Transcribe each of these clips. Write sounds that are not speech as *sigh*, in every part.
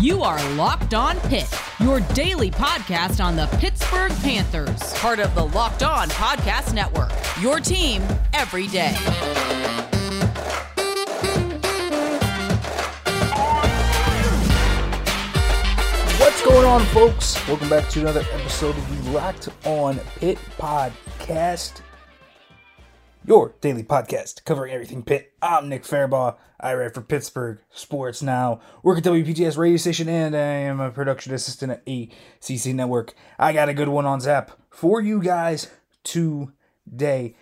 You are Locked On Pitt, your daily podcast on the Pittsburgh Panthers, part of the Locked On Podcast Network. Your team every day. What's going on, folks? Welcome back to another episode of the Locked On Pitt podcast, your daily podcast covering everything Pitt. I'm Nick Farabaugh. I write for Pittsburgh Sports Now, work at WPTS radio station, and I am a production assistant at ACC Network. I got a good one on Zap for you guys today.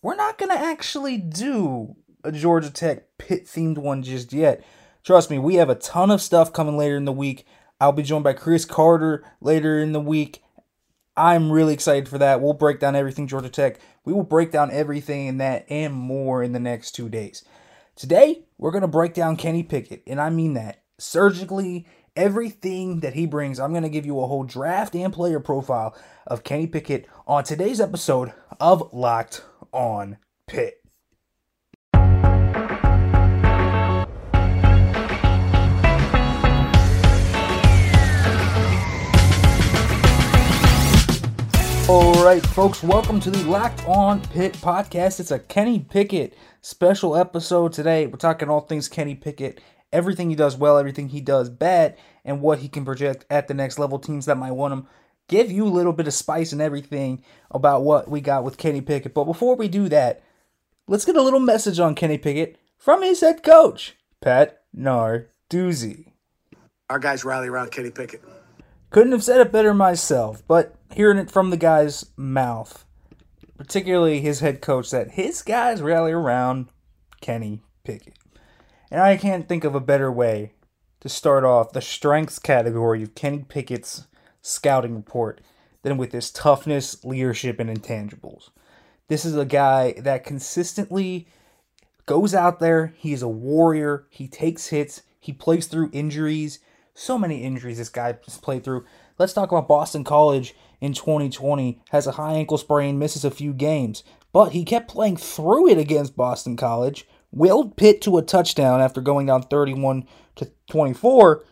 We're not going to actually do a Georgia Tech Pitt themed one just yet. Trust me, we have a ton of stuff coming later in the week. I'll be joined by Chris Carter later in the week. I'm really excited for that. We'll break down everything Georgia Tech. We will break down everything in that and more in the next two days. Today, we're going to break down Kenny Pickett, and I mean that surgically. Everything that he brings, I'm going to give you a whole draft and player profile of Kenny Pickett on today's episode of Locked On Pitt. All right, folks, welcome to the Locked On Pitt podcast. It's a Kenny Pickett special episode today. We're talking all things Kenny Pickett, everything he does well, everything he does bad, and what he can project at the next level. Teams that might want him. Give you a little bit of spice and everything about what we got with Kenny Pickett. But before we do that, let's get a little message on Kenny Pickett from his head coach, Pat Narduzzi. Our guys rally around Kenny Pickett. Couldn't have said it better myself, but hearing it from the guy's mouth, particularly his head coach, that his guys rally around Kenny Pickett. And I can't think of a better way to start off the strengths category of Kenny Pickett's scouting report than with his toughness, leadership, and intangibles. This is a guy that consistently goes out there. He is a warrior. He takes hits. He plays through injuries. So many injuries this guy has played through. Let's talk about Boston College in 2020. Has a high ankle sprain, misses a few games, but he kept playing through it against Boston College. Willed Pitt to a touchdown after going down 31 to 24.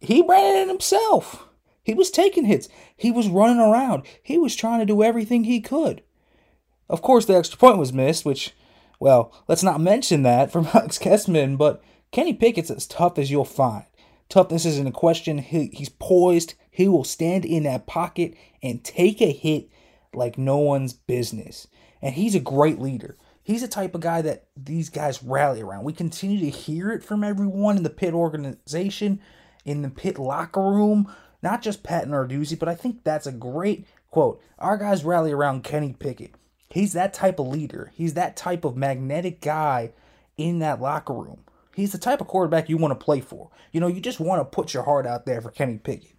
He ran it himself. He was taking hits. He was running around. He was trying to do everything he could. Of course, the extra point was missed, which, well, let's not mention that from *laughs* Alex Kessman, but Kenny Pickett's as tough as you'll find. Toughness isn't a question. He, he's poised. He will stand in that pocket and take a hit like no one's business. And he's a great leader. He's the type of guy that these guys rally around. We continue to hear it from everyone in the Pitt organization, in the Pitt locker room, not just Pat Narduzzi, but I think that's a great quote. Our guys rally around Kenny Pickett. He's that type of leader. He's that type of magnetic guy in that locker room. He's the type of quarterback you want to play for. You know, you just want to put your heart out there for Kenny Pickett.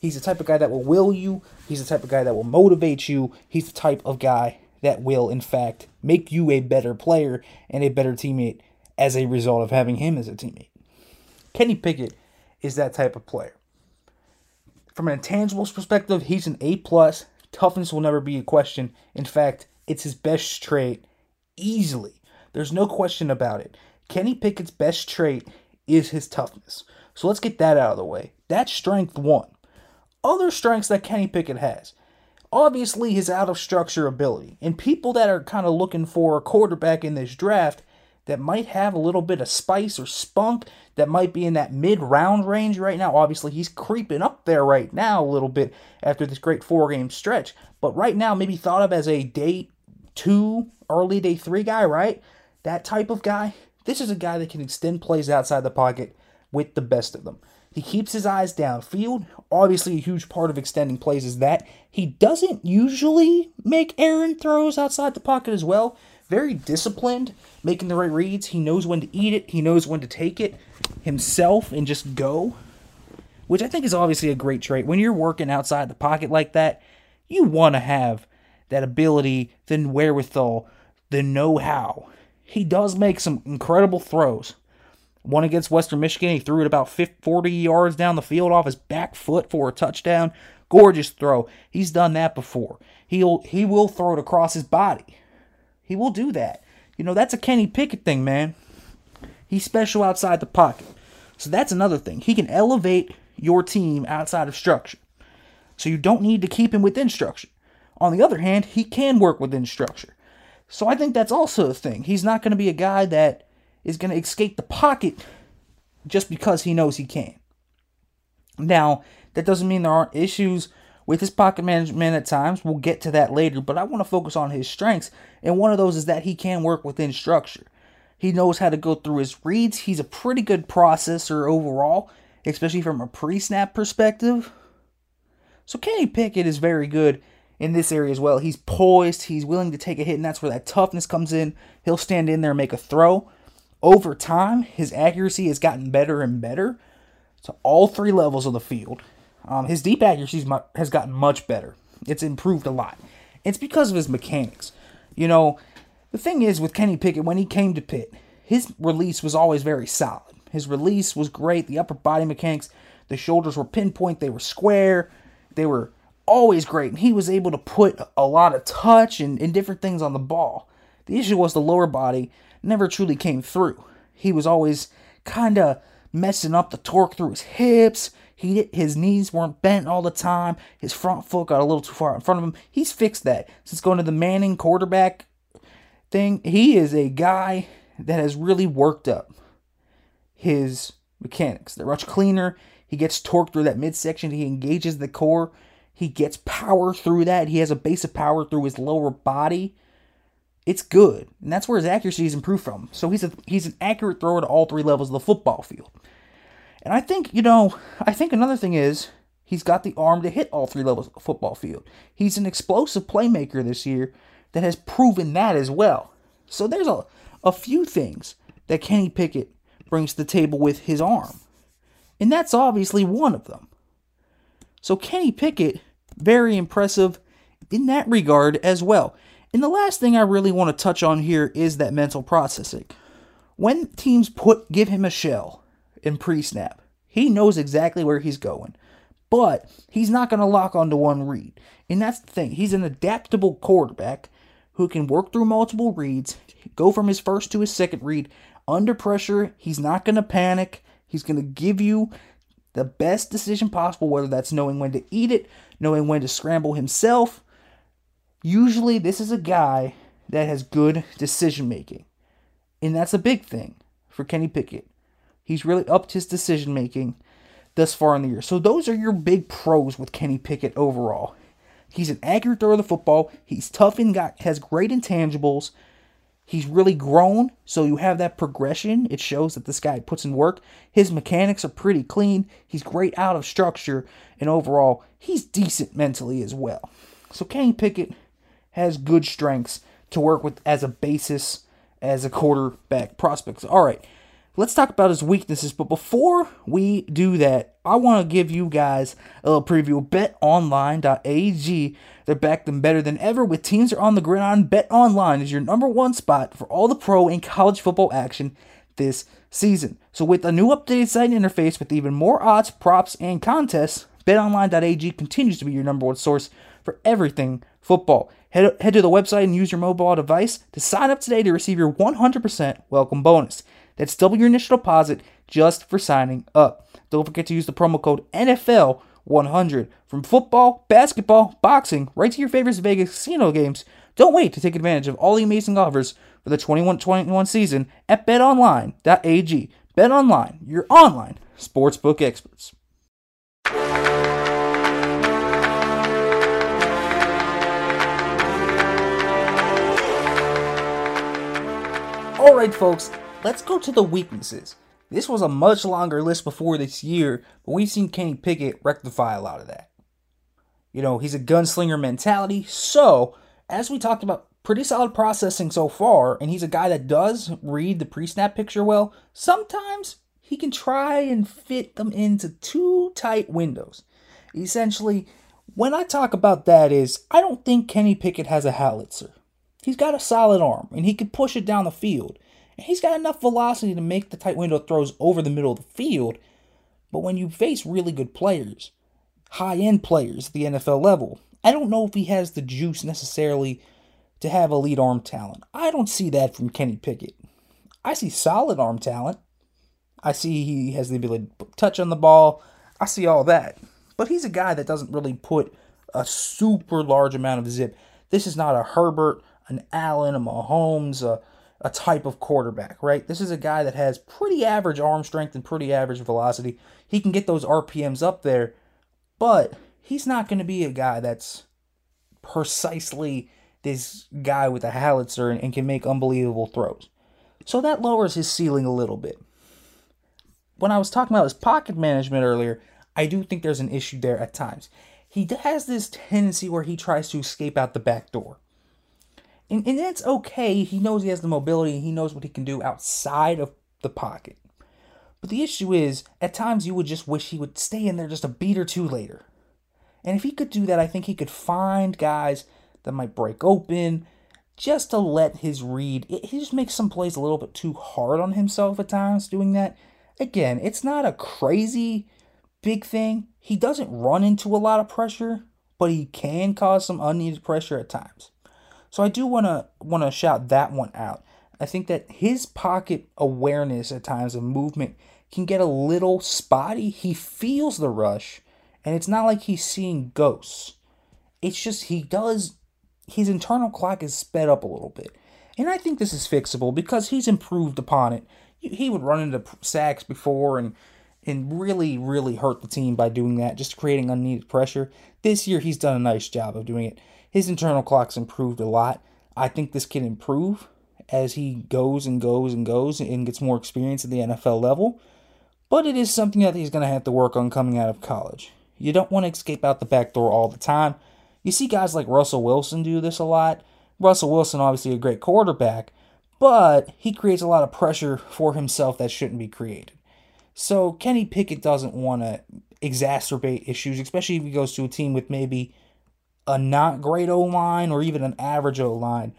He's the type of guy that will will you. He's the type of guy that will motivate you. He's the type of guy that will, in fact, make you a better player and a better teammate as a result of having him as a teammate. Kenny Pickett is that type of player. From an intangibles perspective, he's an A plus. Toughness will never be a question. In fact, it's his best trait easily. There's no question about it. Kenny Pickett's best trait is his toughness. So let's get that out of the way. That's strength one. Other strengths that Kenny Pickett has. Obviously, his out of structure ability. And people that are kind of looking for a quarterback in this draft that might have a little bit of spice or spunk, that might be in that mid round range right now. Obviously, he's creeping up there right now a little bit after this great four game stretch. But right now, maybe thought of as a day two, early day three guy, right? That type of guy. This is a guy that can extend plays outside the pocket with the best of them. He keeps his eyes downfield. Obviously, a huge part of extending plays is that he doesn't usually make errant throws outside the pocket as well. Very disciplined, making the right reads. He knows when to eat it, he knows when to take it himself and just go, which I think is obviously a great trait. When you're working outside the pocket like that, you want to have that ability, the wherewithal, the know how. He does make some incredible throws. One against Western Michigan, he threw it about 50, 40 yards down the field off his back foot for a touchdown. Gorgeous throw. He's done that before. He'll he will throw it across his body. He will do that. You know, that's a Kenny Pickett thing, man. He's special outside the pocket. So that's another thing. He can elevate your team outside of structure. So you don't need to keep him within structure. On the other hand, he can work within structure. So I think that's also a thing. He's not going to be a guy that is going to escape the pocket just because he knows he can. Now, that doesn't mean there aren't issues with his pocket management at times. We'll get to that later, but I want to focus on his strengths. And one of those is that he can work within structure. He knows how to go through his reads. He's a pretty good processor overall, especially from a pre snap perspective. So Kenny Pickett is very good in this area as well. He's poised, he's willing to take a hit, and that's where that toughness comes in. He'll stand in there and make a throw. Over time, his accuracy has gotten better and better to all three levels of the field. Um, his deep accuracy has gotten much better. It's improved a lot. It's because of his mechanics. You know, the thing is with Kenny Pickett, when he came to Pitt, his release was always very solid. His release was great. The upper body mechanics, the shoulders were pinpoint, they were square, they were always great. And he was able to put a lot of touch and, and different things on the ball. The issue was the lower body never truly came through. He was always kind of messing up the torque through his hips. He did, his knees weren't bent all the time. His front foot got a little too far in front of him. He's fixed that since going to the Manning quarterback thing. He is a guy that has really worked up his mechanics. They're much cleaner. He gets torque through that midsection. He engages the core. He gets power through that. He has a base of power through his lower body. It's good, and that's where his accuracy is improved from. So he's a he's an accurate thrower to all three levels of the football field. And I think, you know, I think another thing is he's got the arm to hit all three levels of the football field. He's an explosive playmaker this year that has proven that as well. So there's a, a few things that Kenny Pickett brings to the table with his arm. And that's obviously one of them. So Kenny Pickett, very impressive in that regard as well. And the last thing I really want to touch on here is that mental processing. When teams put give him a shell, in pre snap. He knows exactly where he's going, but he's not going to lock onto one read. And that's the thing. He's an adaptable quarterback who can work through multiple reads, go from his first to his second read. Under pressure, he's not going to panic. He's going to give you the best decision possible, whether that's knowing when to eat it, knowing when to scramble himself. Usually, this is a guy that has good decision making. And that's a big thing for Kenny Pickett. He's really upped his decision making thus far in the year. So those are your big pros with Kenny Pickett overall. He's an accurate thrower of the football. He's tough and got has great intangibles. He's really grown, so you have that progression. It shows that this guy puts in work. His mechanics are pretty clean. He's great out of structure, and overall, he's decent mentally as well. So Kenny Pickett has good strengths to work with as a basis as a quarterback prospect. All right, let's talk about his weaknesses. But before we do that, I want to give you guys a little preview betonline.ag. They're back them better than ever with teams are on the gridiron. Bet Online is your number one spot for all the pro and college football action this season. So with a new updated site interface with even more odds, props, and contests, betonline.ag continues to be your number one source for everything football. Head, head to the website and use your mobile device to sign up today to receive your 100% welcome bonus. That's double your initial deposit just for signing up. Don't forget to use the promo code NFL100 from football, basketball, boxing, right to your favorite Vegas casino games. Don't wait to take advantage of all the amazing offers for the 21-21 season at betonline.ag. BetOnline, your online sportsbook experts. All right, folks, let's go to the weaknesses. This was a much longer list before this year, but we've seen Kenny Pickett rectify a lot of that. You know, he's a gunslinger mentality, so as we talked about, pretty solid processing so far, and he's a guy that does read the pre snap picture well. Sometimes he can try and fit them into two tight windows. Essentially, when I talk about that is I don't think Kenny Pickett has a howitzer. He's got a solid arm and he can push it down the field. And he's got enough velocity to make the tight window throws over the middle of the field. But when you face really good players, high end players at the NFL level, I don't know if he has the juice necessarily to have elite arm talent. I don't see that from Kenny Pickett. I see solid arm talent. I see he has the ability to touch on the ball. I see all that. But he's a guy that doesn't really put a super large amount of zip. This is not a Herbert, an Allen, a Mahomes, a, a type of quarterback, right? This is a guy that has pretty average arm strength and pretty average velocity. He can get those RPMs up there, but he's not going to be a guy that's precisely this guy with a howitzer and, and can make unbelievable throws. So that lowers his ceiling a little bit. When I was talking about his pocket management earlier, I do think there's an issue there at times. He has this tendency where he tries to escape out the back door. And, and that's okay. He knows he has the mobility he knows what he can do outside of the pocket. But the issue is, at times you would just wish he would stay in there just a beat or two later. And if he could do that, I think he could find guys that might break open just to let his read. He just makes some plays a little bit too hard on himself at times doing that. Again, it's not a crazy big thing. He doesn't run into a lot of pressure, but he can cause some unneeded pressure at times. So I do want to want to shout that one out. I think that his pocket awareness at times of movement can get a little spotty. He feels the rush, and it's not like he's seeing ghosts. It's just he does his internal clock is sped up a little bit. And I think this is fixable because he's improved upon it. He would run into sacks before and and really, really hurt the team by doing that, just creating unneeded pressure. This year, he's done a nice job of doing it. His internal clock's improved a lot. I think this can improve as he goes and goes and goes and gets more experience at the NFL level. But it is something that he's going to have to work on coming out of college. You don't want to escape out the back door all the time. You see guys like Russell Wilson do this a lot. Russell Wilson, obviously a great quarterback, but he creates a lot of pressure for himself that shouldn't be created. So Kenny Pickett doesn't want to exacerbate issues, especially if he goes to a team with maybe a not great O line or even an average O line.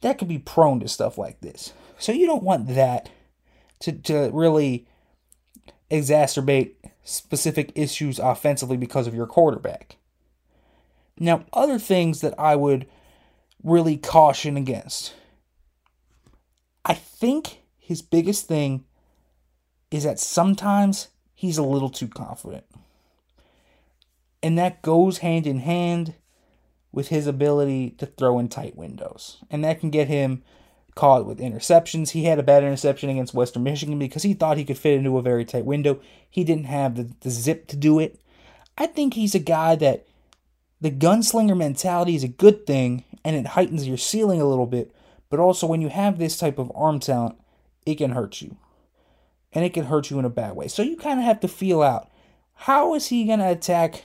That could be prone to stuff like this. So you don't want that to, to really exacerbate specific issues offensively because of your quarterback. Now, other things that I would really caution against. I think his biggest thing is that sometimes he's a little too confident. And that goes hand in hand with his ability to throw in tight windows. And that can get him caught with interceptions. He had a bad interception against Western Michigan because he thought he could fit into a very tight window. He didn't have the, the zip to do it. I think he's a guy that the gunslinger mentality is a good thing and it heightens your ceiling a little bit. But also, when you have this type of arm talent, it can hurt you. And it can hurt you in a bad way. So you kind of have to feel out how is he going to attack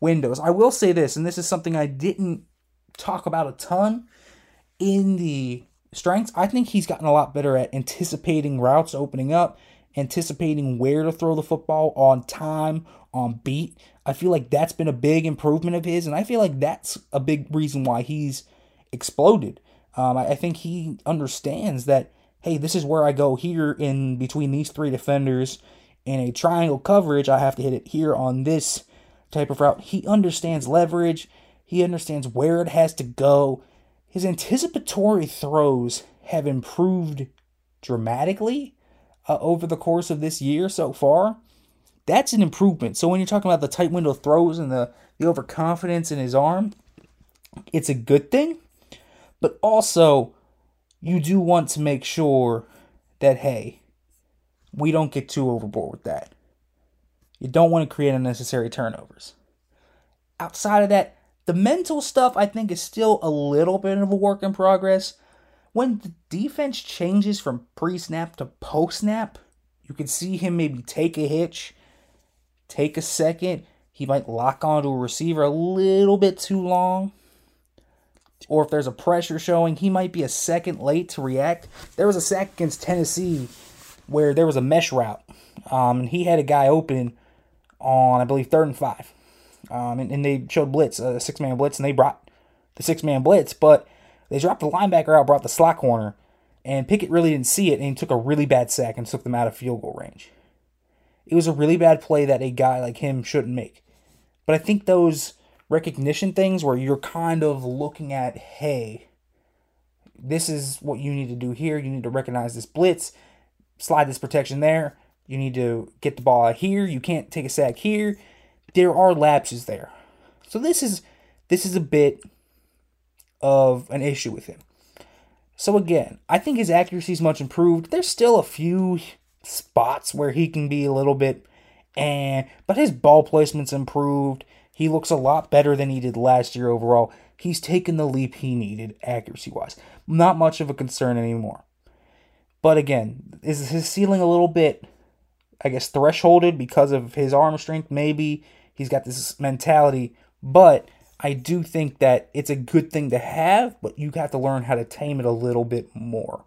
windows? I will say this, and this is something I didn't talk about a ton in the strengths. I think he's gotten a lot better at anticipating routes opening up, anticipating where to throw the football on time, on beat. I feel like that's been a big improvement of his, and I feel like that's a big reason why he's exploded. Um, I, I think he understands that, hey, this is where I go here in between these three defenders. In a triangle coverage, I have to hit it here on this type of route. He understands leverage, he understands where it has to go. His anticipatory throws have improved dramatically uh, over the course of this year so far that's an improvement. So when you're talking about the tight window throws and the, the overconfidence in his arm, it's a good thing. But also, you do want to make sure that, hey, we don't get too overboard with that. You don't want to create unnecessary turnovers. Outside of that, the mental stuff I think is still a little bit of a work in progress. When the defense changes from pre snap to post snap, you can see him maybe take a hitch take a second. He might lock onto a receiver a little bit too long. Or if there's a pressure showing, he might be a second late to react. There was a sack against Tennessee where there was a mesh route, um, and he had a guy open on, I believe, third and five. Um, and, and, they showed blitz, a six man blitz, and they brought the six man blitz, but they dropped the linebacker out, brought the slot corner, and Pickett really didn't see it, and he took a really bad sack and took them out of field goal range. It was a really bad play that a guy like him shouldn't make. But I think those recognition things where you're kind of looking at, hey, this is what you need to do here. You need to recognize this blitz, slide this protection there, You need to get the ball out here. You can't take a sack here. There are lapses there. So this is this is a bit of an issue with him. So again, I think his accuracy is much improved. There's still a few spots where he can be a little bit and but his ball placement's improved. He looks a lot better than he did last year overall. He's taken the leap he needed accuracy wise. Not much of a concern anymore. But again, is his ceiling a little bit I guess thresholded because of his arm strength maybe. He's got this mentality, but I do think that it's a good thing to have, but you have to learn how to tame it a little bit more.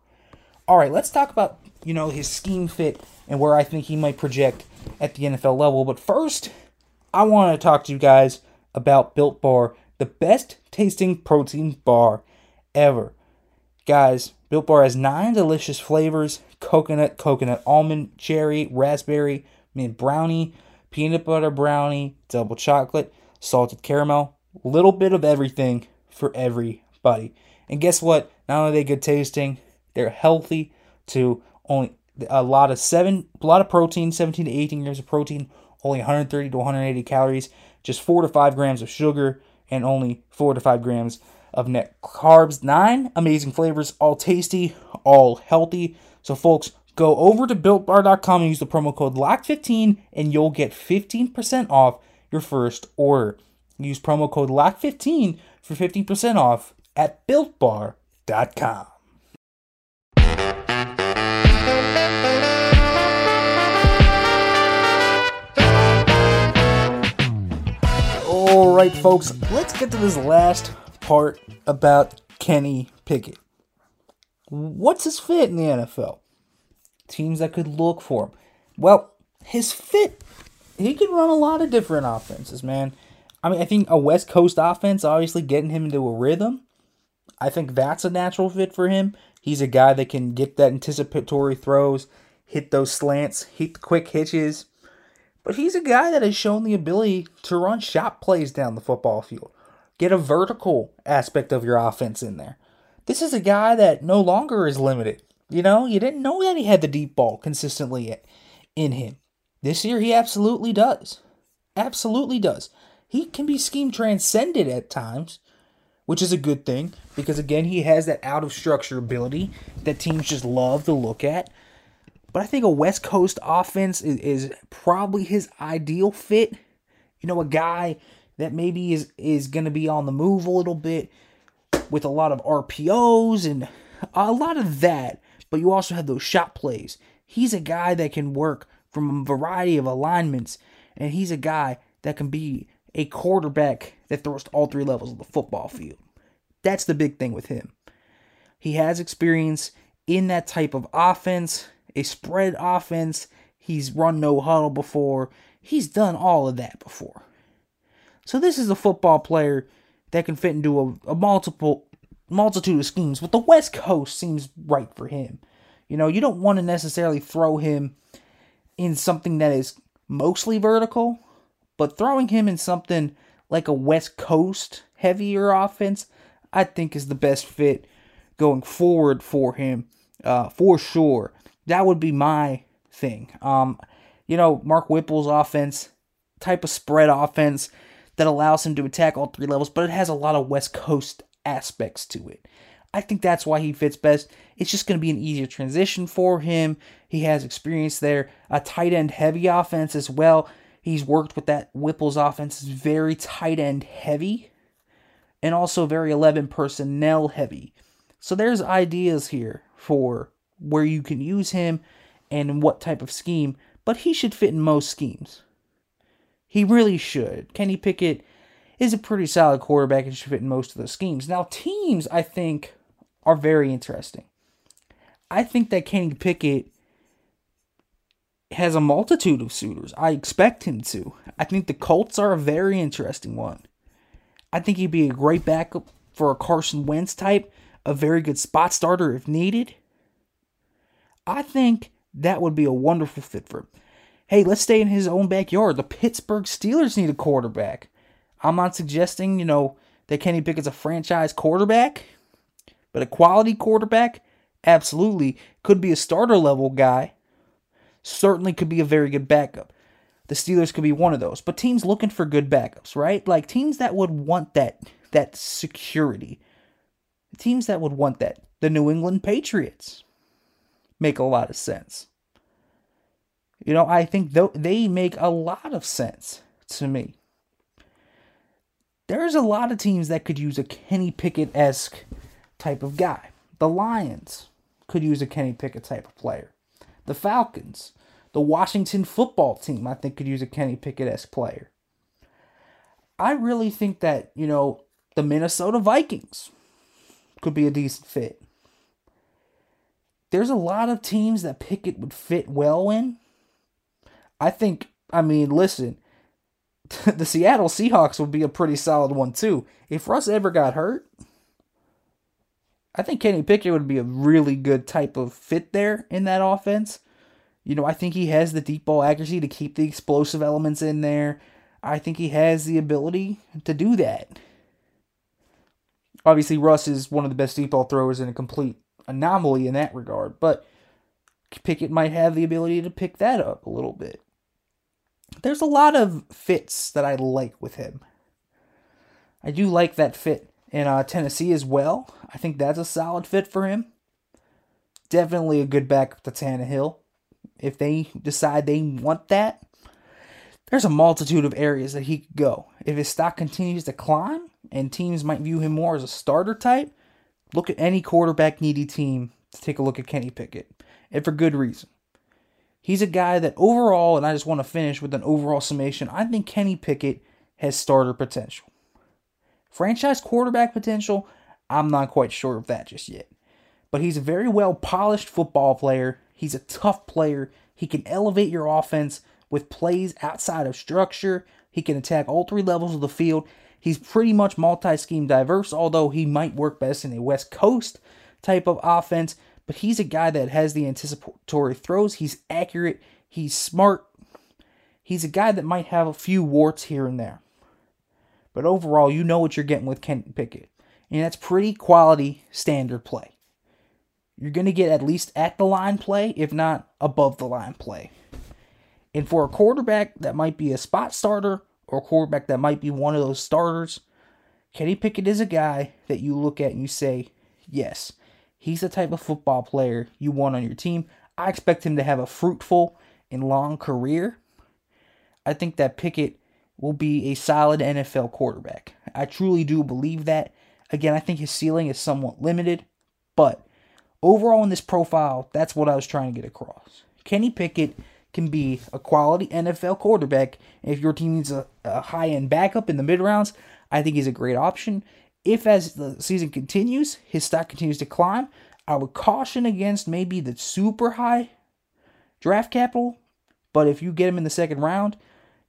All right, let's talk about, you know, his scheme fit and where I think he might project at the NFL level. But first, I want to talk to you guys about Built Bar, the best tasting protein bar ever. Guys, Built Bar has nine delicious flavors coconut, coconut almond, cherry, raspberry, mint brownie, peanut butter brownie, double chocolate, salted caramel, little bit of everything for everybody. And guess what? Not only are they good tasting, they're healthy too. Only a lot of seven, a lot of protein, 17 to 18 grams of protein, only 130 to 180 calories, just four to five grams of sugar, and only four to five grams of net carbs. Nine amazing flavors, all tasty, all healthy. So, folks, go over to builtbar.com and use the promo code LOCK15 and you'll get 15% off your first order. Use promo code LOCK15 for 15% off at builtbar.com. All right, folks, let's get to this last part about Kenny Pickett. What's his fit in the NFL? Teams that could look for him. Well, his fit, he could run a lot of different offenses, man. I mean, I think a West Coast offense, obviously getting him into a rhythm, I think that's a natural fit for him. He's a guy that can get that anticipatory throws, hit those slants, hit the quick hitches. But he's a guy that has shown the ability to run shot plays down the football field, get a vertical aspect of your offense in there. This is a guy that no longer is limited. You know, you didn't know that he had the deep ball consistently in him. This year, he absolutely does. Absolutely does. He can be scheme transcended at times, which is a good thing because, again, he has that out of structure ability that teams just love to look at. But I think a West Coast offense is, is probably his ideal fit. You know, a guy that maybe is, is going to be on the move a little bit with a lot of RPOs and a lot of that. But you also have those shot plays. He's a guy that can work from a variety of alignments, and he's a guy that can be a quarterback that throws to all three levels of the football field. That's the big thing with him. He has experience in that type of offense, a spread offense. He's run no huddle before. He's done all of that before. So this is a football player that can fit into a, a multiple multitude of schemes, but the West Coast seems right for him. You know, you don't want to necessarily throw him in something that is mostly vertical, but throwing him in something like a West Coast heavier offense, I think is the best fit going forward for him, uh, for sure. That would be my thing. Um, you know, Mark Whipple's offense, type of spread offense that allows him to attack all three levels, but it has a lot of West Coast aspects to it. I think that's why he fits best. It's just going to be an easier transition for him. He has experience there, a tight end heavy offense as well. He's worked with that Whipple's offense is very tight end heavy and also very 11 personnel heavy. So there's ideas here for where you can use him and what type of scheme, but he should fit in most schemes. He really should. Kenny Pickett is a pretty solid quarterback and should fit in most of the schemes. Now, teams, I think, are very interesting. I think that Kenny Pickett has a multitude of suitors. I expect him to. I think the Colts are a very interesting one. I think he'd be a great backup for a Carson Wentz type, a very good spot starter if needed. I think that would be a wonderful fit for him. Hey, let's stay in his own backyard. The Pittsburgh Steelers need a quarterback. I'm not suggesting, you know, that Kenny Pickett's a franchise quarterback, but a quality quarterback, absolutely. Could be a starter level guy certainly could be a very good backup. The Steelers could be one of those. But teams looking for good backups, right? Like teams that would want that that security. Teams that would want that. The New England Patriots make a lot of sense. You know, I think th- they make a lot of sense to me. There's a lot of teams that could use a Kenny Pickett esque type of guy. The Lions could use a Kenny Pickett type of player. The Falcons, the Washington football team, I think could use a Kenny Pickett esque player. I really think that, you know, the Minnesota Vikings could be a decent fit. There's a lot of teams that Pickett would fit well in. I think, I mean, listen, *laughs* the Seattle Seahawks would be a pretty solid one too. If Russ ever got hurt, I think Kenny Pickett would be a really good type of fit there in that offense. You know, I think he has the deep ball accuracy to keep the explosive elements in there. I think he has the ability to do that. Obviously, Russ is one of the best deep ball throwers and a complete anomaly in that regard, but Pickett might have the ability to pick that up a little bit there's a lot of fits that I like with him. I do like that fit in uh, Tennessee as well. I think that's a solid fit for him. Definitely a good backup to Tannehill. If they decide they want that, there's a multitude of areas that he could go. If his stock continues to climb and teams might view him more as a starter type, look at any quarterback needy team to take a look at Kenny Pickett. And for good reason. He's a guy that overall, and I just want to finish with an overall summation, I think Kenny Pickett has starter potential. Franchise quarterback potential, I'm not quite sure of that just yet. But he's a very well polished football player. He's a tough player. He can elevate your offense with plays outside of structure. He can attack all three levels of the field. He's pretty much multi scheme diverse, although he might work best in a West Coast type of offense but he's a guy that has the anticipatory throws. He's accurate. He's smart. He's a guy that might have a few warts here and there. But overall, you know what you're getting with Kenny Pickett. And that's pretty quality standard play. You're going to get at least at the line play, if not above the line play. And for a quarterback that might be a spot starter or a quarterback that might be one of those starters, Kenny Pickett is a guy that you look at and you say, yes, He's the type of football player you want on your team. I expect him to have a fruitful and long career. I think that Pickett will be a solid NFL quarterback. I truly do believe that. Again, I think his ceiling is somewhat limited, but overall in this profile, that's what I was trying to get across. Kenny Pickett can be a quality NFL quarterback. If your team needs a, a high end backup in the mid rounds, I think he's a great option if as the season continues, his stock continues to climb, I would caution against maybe the super high draft capital. But if you get him in the second round,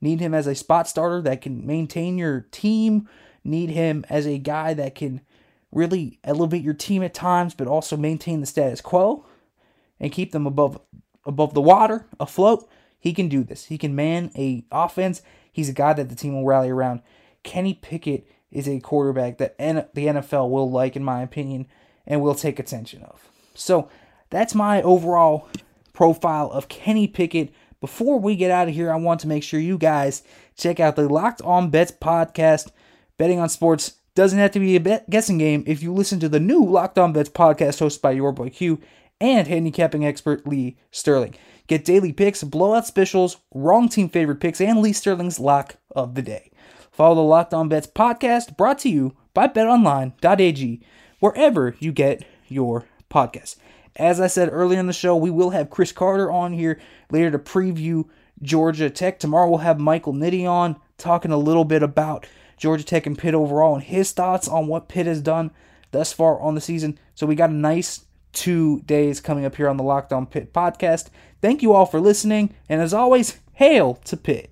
need him as a spot starter that can maintain your team, need him as a guy that can really elevate your team at times, but also maintain the status quo and keep them above above the water, afloat. He can do this. He can man a offense. He's a guy that the team will rally around. Kenny Pickett is a quarterback that N- the NFL will like, in my opinion, and will take attention of. So that's my overall profile of Kenny Pickett. Before we get out of here, I want to make sure you guys check out the Locked On Bets podcast. Betting on sports doesn't have to be a bet guessing game if you listen to the new Locked On Bets podcast hosted by your boy Q and handicapping expert Lee Sterling. Get daily picks, blowout specials, wrong team favorite picks, and Lee Sterling's lock of the day. Follow the Locked On Bets podcast brought to you by betonline.ag, wherever you get your podcasts. As I said earlier in the show, we will have Chris Carter on here later to preview Georgia Tech. Tomorrow we'll have Michael Nitty on talking a little bit about Georgia Tech and Pitt overall and his thoughts on what Pitt has done thus far on the season. So we got a nice two days coming up here on the Locked On Pitt podcast. Thank you all for listening, and as always, hail to Pitt.